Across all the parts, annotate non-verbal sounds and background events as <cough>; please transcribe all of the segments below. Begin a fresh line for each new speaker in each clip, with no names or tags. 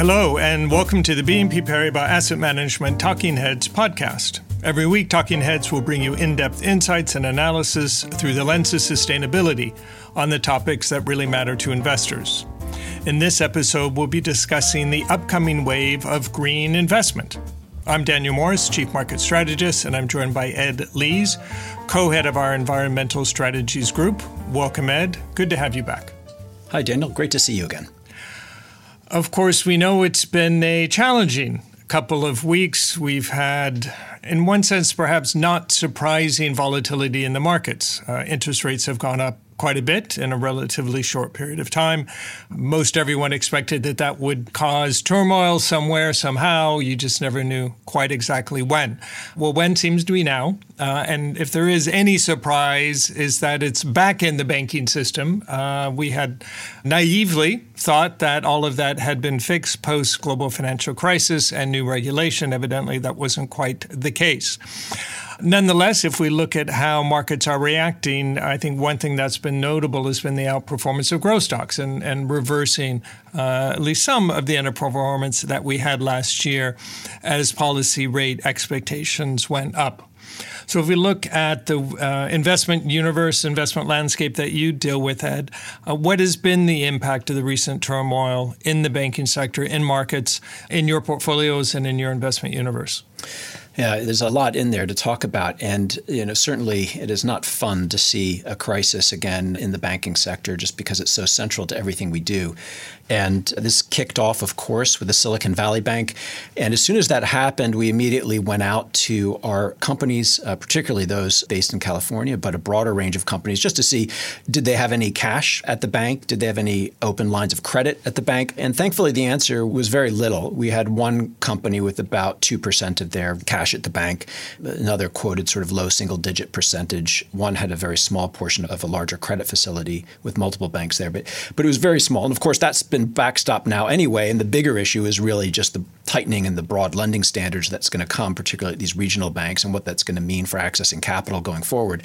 Hello, and welcome to the BNP Paribas Asset Management Talking Heads podcast. Every week, Talking Heads will bring you in depth insights and analysis through the lens of sustainability on the topics that really matter to investors. In this episode, we'll be discussing the upcoming wave of green investment. I'm Daniel Morris, Chief Market Strategist, and I'm joined by Ed Lees, co head of our Environmental Strategies Group. Welcome, Ed. Good to have you back.
Hi, Daniel. Great to see you again.
Of course, we know it's been a challenging couple of weeks. We've had, in one sense, perhaps not surprising volatility in the markets. Uh, interest rates have gone up quite a bit in a relatively short period of time. Most everyone expected that that would cause turmoil somewhere, somehow. You just never knew quite exactly when. Well, when seems to be now. Uh, and if there is any surprise, is that it's back in the banking system. Uh, we had naively thought that all of that had been fixed post global financial crisis and new regulation. Evidently, that wasn't quite the case. Nonetheless, if we look at how markets are reacting, I think one thing that's been notable has been the outperformance of growth stocks and, and reversing uh, at least some of the underperformance that we had last year as policy rate expectations went up. So if we look at the uh, investment universe, investment landscape that you deal with, Ed, uh, what has been the impact of the recent turmoil in the banking sector, in markets, in your portfolios, and in your investment universe?
Yeah, there's a lot in there to talk about, and you know certainly it is not fun to see a crisis again in the banking sector, just because it's so central to everything we do. And this kicked off, of course, with the Silicon Valley Bank. And as soon as that happened, we immediately went out to our companies, uh, particularly those based in California, but a broader range of companies, just to see did they have any cash at the bank? Did they have any open lines of credit at the bank? And thankfully, the answer was very little. We had one company with about 2% of their cash at the bank, another quoted sort of low single digit percentage. One had a very small portion of a larger credit facility with multiple banks there, but, but it was very small. And of course, that's been been backstopped now anyway. And the bigger issue is really just the tightening and the broad lending standards that's going to come, particularly at these regional banks, and what that's going to mean for accessing capital going forward.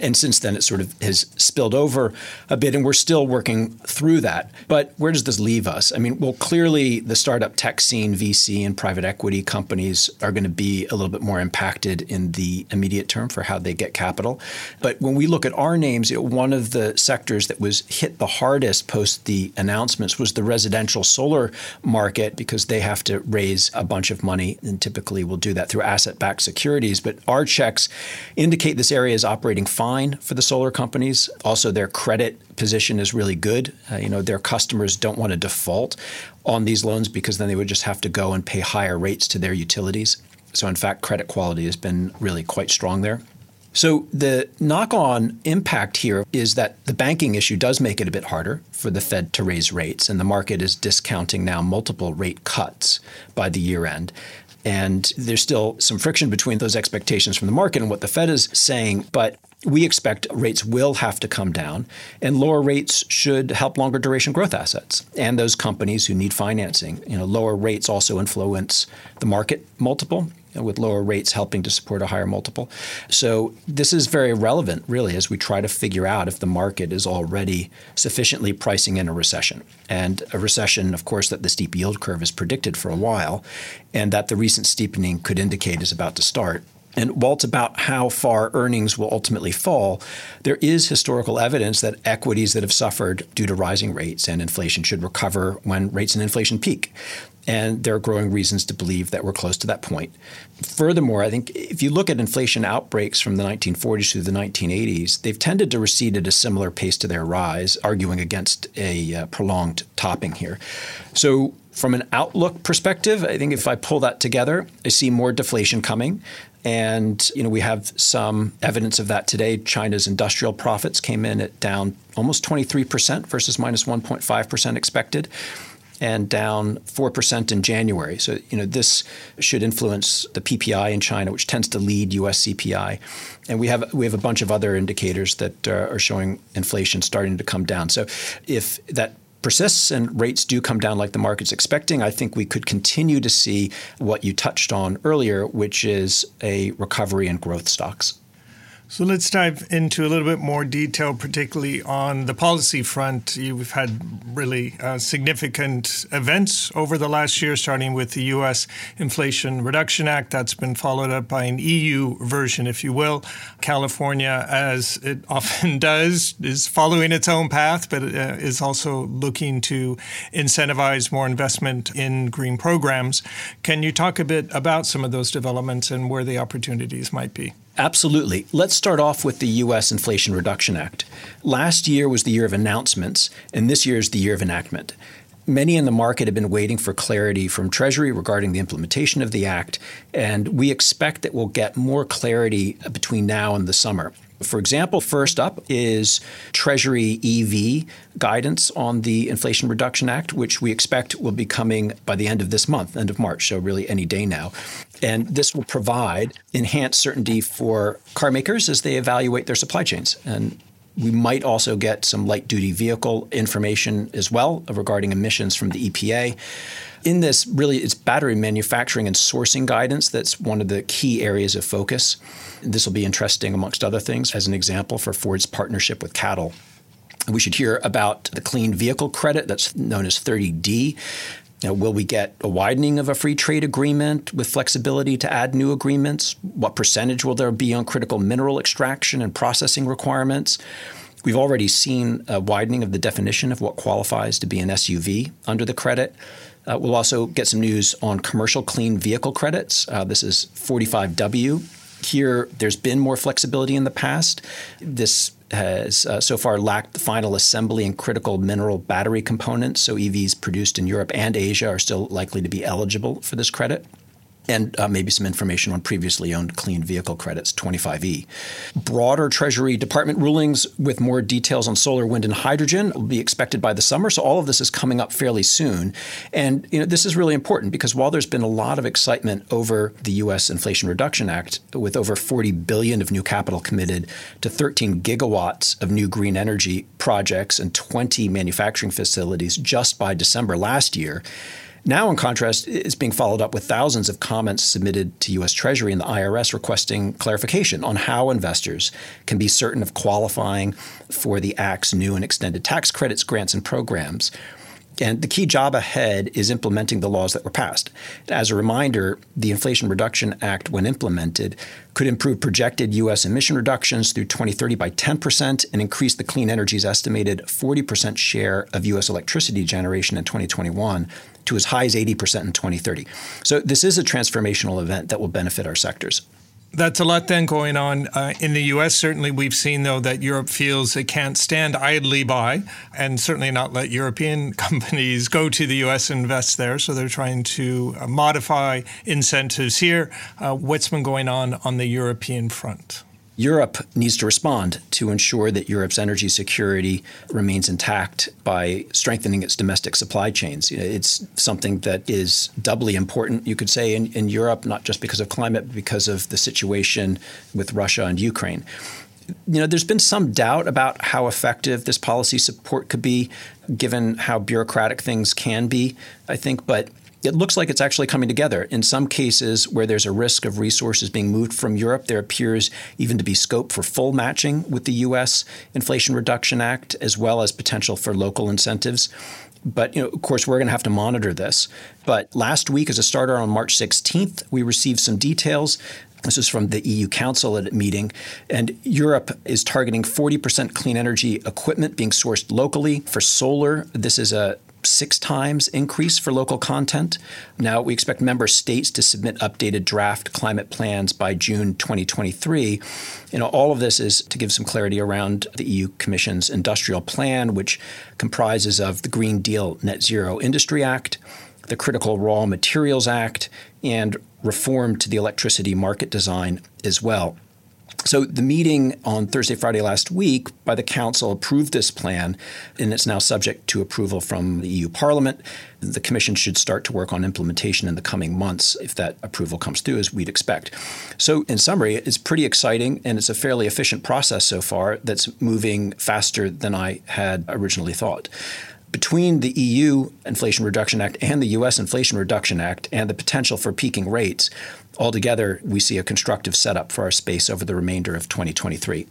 And since then, it sort of has spilled over a bit, and we're still working through that. But where does this leave us? I mean, well, clearly the startup tech scene, VC, and private equity companies are going to be a little bit more impacted in the immediate term for how they get capital. But when we look at our names, you know, one of the sectors that was hit the hardest post the announcements was the residential solar market because they have to raise a bunch of money, and typically will do that through asset backed securities. But our checks indicate this area is operating fine fine for the solar companies. Also, their credit position is really good. Uh, you know, their customers don't want to default on these loans because then they would just have to go and pay higher rates to their utilities. So, in fact, credit quality has been really quite strong there. So, the knock on impact here is that the banking issue does make it a bit harder for the Fed to raise rates, and the market is discounting now multiple rate cuts by the year end. And there's still some friction between those expectations from the market and what the Fed is saying. But we expect rates will have to come down, and lower rates should help longer duration growth assets and those companies who need financing. You know, lower rates also influence the market multiple, with lower rates helping to support a higher multiple. So this is very relevant, really, as we try to figure out if the market is already sufficiently pricing in a recession. And a recession, of course, that the steep yield curve is predicted for a while, and that the recent steepening could indicate is about to start. And while it's about how far earnings will ultimately fall, there is historical evidence that equities that have suffered due to rising rates and inflation should recover when rates and inflation peak. And there are growing reasons to believe that we're close to that point. Furthermore, I think if you look at inflation outbreaks from the 1940s through the 1980s, they've tended to recede at a similar pace to their rise, arguing against a uh, prolonged topping here. So, from an outlook perspective, I think if I pull that together, I see more deflation coming. And you know we have some evidence of that today. China's industrial profits came in at down almost 23% versus minus 1.5% expected and down 4% in January. So, you know, this should influence the PPI in China, which tends to lead US CPI. And we have we have a bunch of other indicators that uh, are showing inflation starting to come down. So, if that persists and rates do come down like the market's expecting, I think we could continue to see what you touched on earlier, which is a recovery in growth stocks.
So let's dive into a little bit more detail, particularly on the policy front. You've had really uh, significant events over the last year, starting with the U.S. Inflation Reduction Act. That's been followed up by an EU version, if you will. California, as it <laughs> often does, is following its own path, but uh, is also looking to incentivize more investment in green programs. Can you talk a bit about some of those developments and where the opportunities might be?
Absolutely. Let's start off with the U.S. Inflation Reduction Act. Last year was the year of announcements, and this year is the year of enactment. Many in the market have been waiting for clarity from Treasury regarding the implementation of the Act, and we expect that we'll get more clarity between now and the summer. For example, first up is Treasury EV guidance on the Inflation Reduction Act, which we expect will be coming by the end of this month, end of March, so really any day now. And this will provide enhanced certainty for car makers as they evaluate their supply chains. And we might also get some light duty vehicle information as well regarding emissions from the EPA. In this, really, it's battery manufacturing and sourcing guidance that's one of the key areas of focus. This will be interesting, amongst other things, as an example for Ford's partnership with CATL. We should hear about the clean vehicle credit that's known as 30D. Now, will we get a widening of a free trade agreement with flexibility to add new agreements? What percentage will there be on critical mineral extraction and processing requirements? We've already seen a widening of the definition of what qualifies to be an SUV under the credit. Uh, we'll also get some news on commercial clean vehicle credits. Uh, this is 45W. Here, there's been more flexibility in the past. This has uh, so far lacked the final assembly and critical mineral battery components, so EVs produced in Europe and Asia are still likely to be eligible for this credit and uh, maybe some information on previously owned clean vehicle credits, 25E. Broader Treasury Department rulings with more details on solar, wind, and hydrogen will be expected by the summer. So all of this is coming up fairly soon. And you know, this is really important because while there's been a lot of excitement over the U.S. Inflation Reduction Act, with over 40 billion of new capital committed to 13 gigawatts of new green energy projects and 20 manufacturing facilities just by December last year, now, in contrast, it's being followed up with thousands of comments submitted to U.S. Treasury and the IRS requesting clarification on how investors can be certain of qualifying for the Act's new and extended tax credits, grants, and programs. And the key job ahead is implementing the laws that were passed. As a reminder, the Inflation Reduction Act, when implemented, could improve projected U.S. emission reductions through 2030 by 10% and increase the clean energy's estimated 40% share of U.S. electricity generation in 2021 to as high as 80% in 2030. So this is a transformational event that will benefit our sectors.
That's a lot then going on uh, in the U.S. Certainly, we've seen though that Europe feels it can't stand idly by, and certainly not let European <laughs> companies go to the U.S. and invest there. So they're trying to uh, modify incentives here. Uh, what's been going on on the European front?
Europe needs to respond to ensure that Europe's energy security remains intact by strengthening its domestic supply chains. It's something that is doubly important, you could say, in, in Europe, not just because of climate, but because of the situation with Russia and Ukraine you know, there's been some doubt about how effective this policy support could be, given how bureaucratic things can be, I think. But it looks like it's actually coming together. In some cases where there's a risk of resources being moved from Europe, there appears even to be scope for full matching with the U.S. Inflation Reduction Act, as well as potential for local incentives. But you know, of course, we're going to have to monitor this. But last week, as a starter on March 16th, we received some details this is from the EU Council at a meeting. And Europe is targeting 40% clean energy equipment being sourced locally. For solar, this is a six times increase for local content. Now, we expect member states to submit updated draft climate plans by June 2023. You know, all of this is to give some clarity around the EU Commission's industrial plan, which comprises of the Green Deal Net Zero Industry Act, the Critical Raw Materials Act, and reform to the electricity market design as well. So the meeting on Thursday, Friday last week by the Council approved this plan, and it's now subject to approval from the EU Parliament. The Commission should start to work on implementation in the coming months if that approval comes through, as we'd expect. So, in summary, it's pretty exciting, and it's a fairly efficient process so far that's moving faster than I had originally thought. Between the EU Inflation Reduction Act and the US Inflation Reduction Act and the potential for peaking rates, altogether, we see a constructive setup for our space over the remainder of 2023.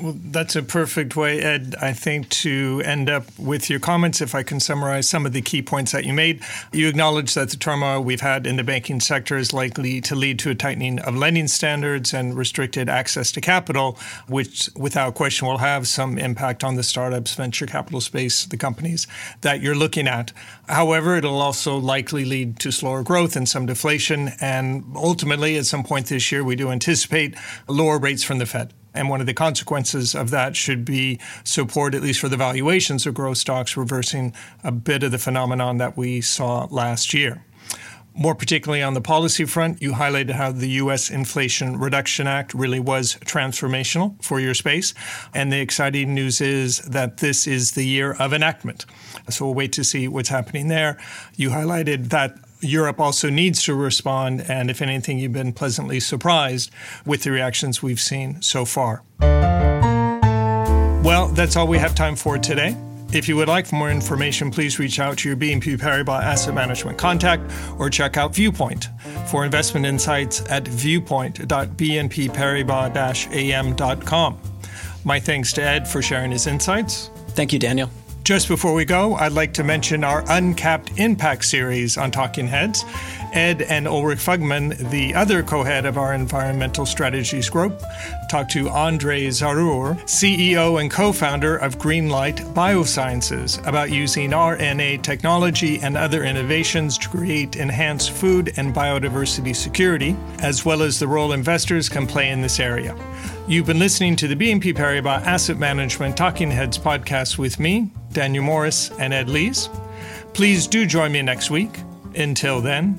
Well, that's a perfect way, Ed, I think, to end up with your comments. If I can summarize some of the key points that you made, you acknowledge that the turmoil we've had in the banking sector is likely to lead to a tightening of lending standards and restricted access to capital, which, without question, will have some impact on the startups, venture capital space, the companies that you're looking at. However, it'll also likely lead to slower growth and some deflation. And ultimately, at some point this year, we do anticipate lower rates from the Fed. And one of the consequences of that should be support, at least for the valuations of growth stocks, reversing a bit of the phenomenon that we saw last year. More particularly on the policy front, you highlighted how the U.S. Inflation Reduction Act really was transformational for your space. And the exciting news is that this is the year of enactment. So we'll wait to see what's happening there. You highlighted that Europe also needs to respond, and if anything, you've been pleasantly surprised with the reactions we've seen so far. Well, that's all we have time for today. If you would like more information, please reach out to your BNP Paribas Asset Management contact or check out Viewpoint for investment insights at viewpoint.bnpparibas-am.com. My thanks to Ed for sharing his insights.
Thank you, Daniel.
Just before we go, I'd like to mention our Uncapped Impact series on Talking Heads. Ed and Ulrik Fugmann, the other co head of our environmental strategies group, talked to Andrey Zarur, CEO and co founder of Greenlight Biosciences, about using RNA technology and other innovations to create enhanced food and biodiversity security, as well as the role investors can play in this area. You've been listening to the BNP Paribas Asset Management Talking Heads podcast with me, Daniel Morris, and Ed Lees. Please do join me next week. Until then,